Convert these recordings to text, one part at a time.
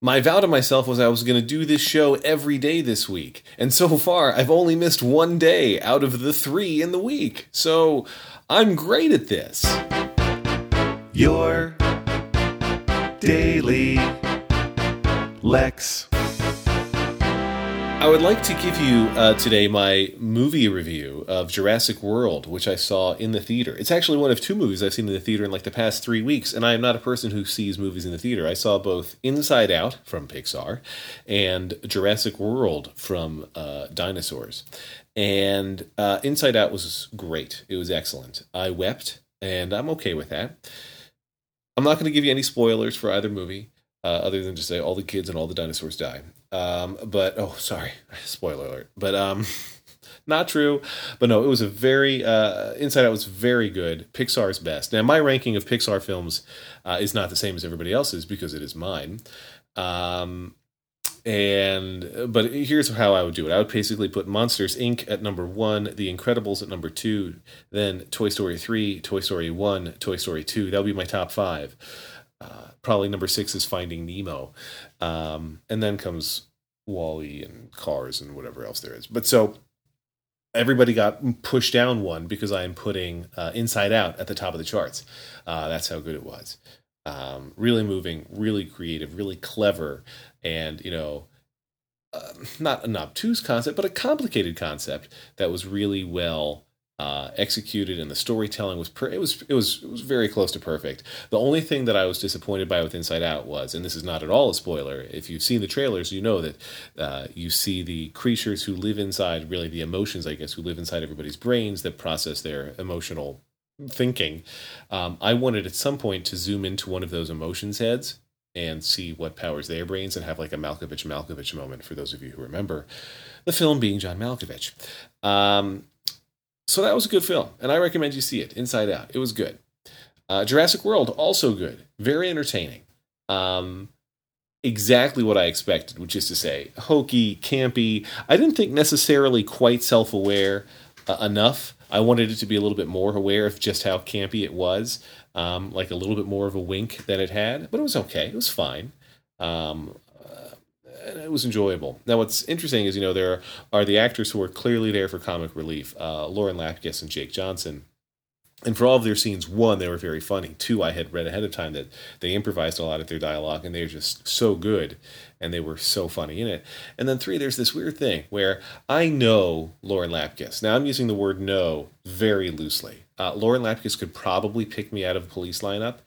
my vow to myself was I was going to do this show every day this week. And so far, I've only missed one day out of the three in the week. So I'm great at this. Your Daily Lex. I would like to give you uh, today my movie review of Jurassic World, which I saw in the theater. It's actually one of two movies I've seen in the theater in like the past three weeks, and I am not a person who sees movies in the theater. I saw both Inside Out from Pixar and Jurassic World from uh, Dinosaurs. And uh, Inside Out was great, it was excellent. I wept, and I'm okay with that. I'm not going to give you any spoilers for either movie. Uh, other than to say all the kids and all the dinosaurs die. Um, but oh, sorry, spoiler alert. But um, not true. But no, it was a very uh, Inside Out was very good. Pixar's best. Now my ranking of Pixar films uh, is not the same as everybody else's because it is mine. Um, and but here's how I would do it. I would basically put Monsters Inc. at number one, The Incredibles at number two, then Toy Story three, Toy Story one, Toy Story two. That would be my top five. Uh, probably number six is Finding Nemo, um, and then comes WALL-E and Cars and whatever else there is. But so everybody got pushed down one because I am putting uh, Inside Out at the top of the charts. Uh, that's how good it was. Um, really moving, really creative, really clever, and you know, uh, not an obtuse concept, but a complicated concept that was really well uh, executed and the storytelling was it was it was it was very close to perfect. The only thing that I was disappointed by with Inside Out was, and this is not at all a spoiler. If you've seen the trailers, you know that uh, you see the creatures who live inside, really the emotions, I guess, who live inside everybody's brains that process their emotional thinking. Um, I wanted at some point to zoom into one of those emotions heads and see what powers their brains and have like a Malkovich Malkovich moment for those of you who remember the film being John Malkovich. Um, so that was a good film, and I recommend you see it. Inside Out, it was good. Uh, Jurassic World, also good, very entertaining. Um, exactly what I expected, which is to say, hokey, campy. I didn't think necessarily quite self-aware uh, enough. I wanted it to be a little bit more aware of just how campy it was, um, like a little bit more of a wink than it had. But it was okay. It was fine. Um, it was enjoyable. Now, what's interesting is, you know, there are the actors who are clearly there for comic relief uh, Lauren Lapkus and Jake Johnson. And for all of their scenes, one, they were very funny. Two, I had read ahead of time that they improvised a lot of their dialogue and they're just so good and they were so funny in it. And then three, there's this weird thing where I know Lauren Lapkus. Now, I'm using the word know very loosely. Uh, Lauren Lapkus could probably pick me out of a police lineup.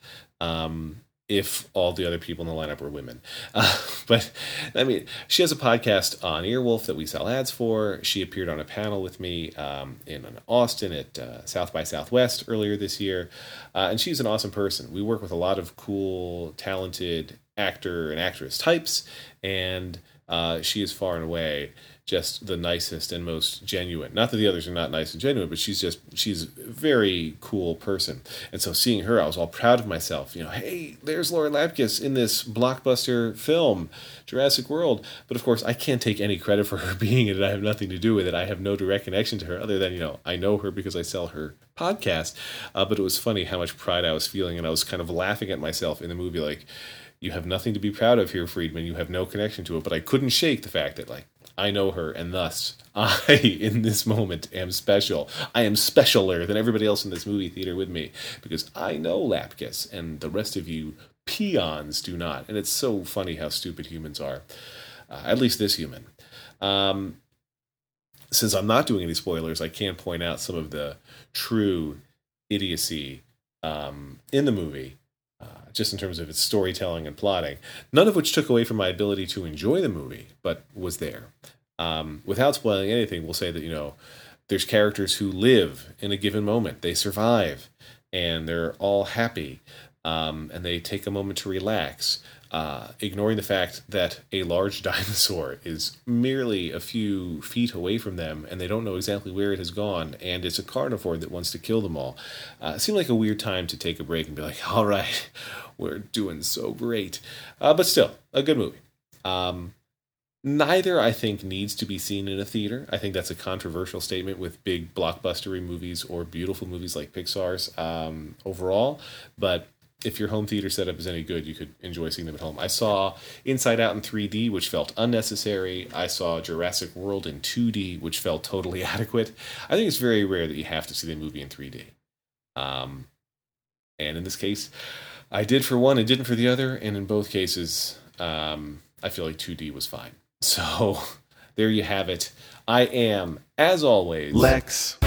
Um, if all the other people in the lineup were women. Uh, but I mean, she has a podcast on Earwolf that we sell ads for. She appeared on a panel with me um, in Austin at uh, South by Southwest earlier this year. Uh, and she's an awesome person. We work with a lot of cool, talented actor and actress types, and uh, she is far and away just the nicest and most genuine. Not that the others are not nice and genuine, but she's just she's a very cool person. And so seeing her, I was all proud of myself. You know, hey, there's Lauren Lapkus in this blockbuster film, Jurassic World. But of course, I can't take any credit for her being in it. I have nothing to do with it. I have no direct connection to her other than you know I know her because I sell her podcast. Uh, but it was funny how much pride I was feeling, and I was kind of laughing at myself in the movie, like. You have nothing to be proud of here, Friedman. You have no connection to it. But I couldn't shake the fact that, like, I know her, and thus I, in this moment, am special. I am specialer than everybody else in this movie theater with me because I know Lapkus, and the rest of you peons do not. And it's so funny how stupid humans are. Uh, at least this human. Um, since I'm not doing any spoilers, I can point out some of the true idiocy um, in the movie just in terms of its storytelling and plotting. None of which took away from my ability to enjoy the movie, but was there. Um, without spoiling anything, we'll say that you know there's characters who live in a given moment, they survive, and they're all happy, um, and they take a moment to relax uh, ignoring the fact that a large dinosaur is merely a few feet away from them and they don't know exactly where it has gone, and it's a carnivore that wants to kill them all. Uh, it seemed like a weird time to take a break and be like, all right, we're doing so great. Uh, but still, a good movie. Um, neither, I think, needs to be seen in a theater. I think that's a controversial statement with big blockbustery movies or beautiful movies like Pixar's um, overall. But if your home theater setup is any good, you could enjoy seeing them at home. I saw Inside Out in 3D, which felt unnecessary. I saw Jurassic World in 2D, which felt totally adequate. I think it's very rare that you have to see the movie in 3D. Um, and in this case, I did for one and didn't for the other. And in both cases, um, I feel like 2D was fine. So there you have it. I am, as always, Lex.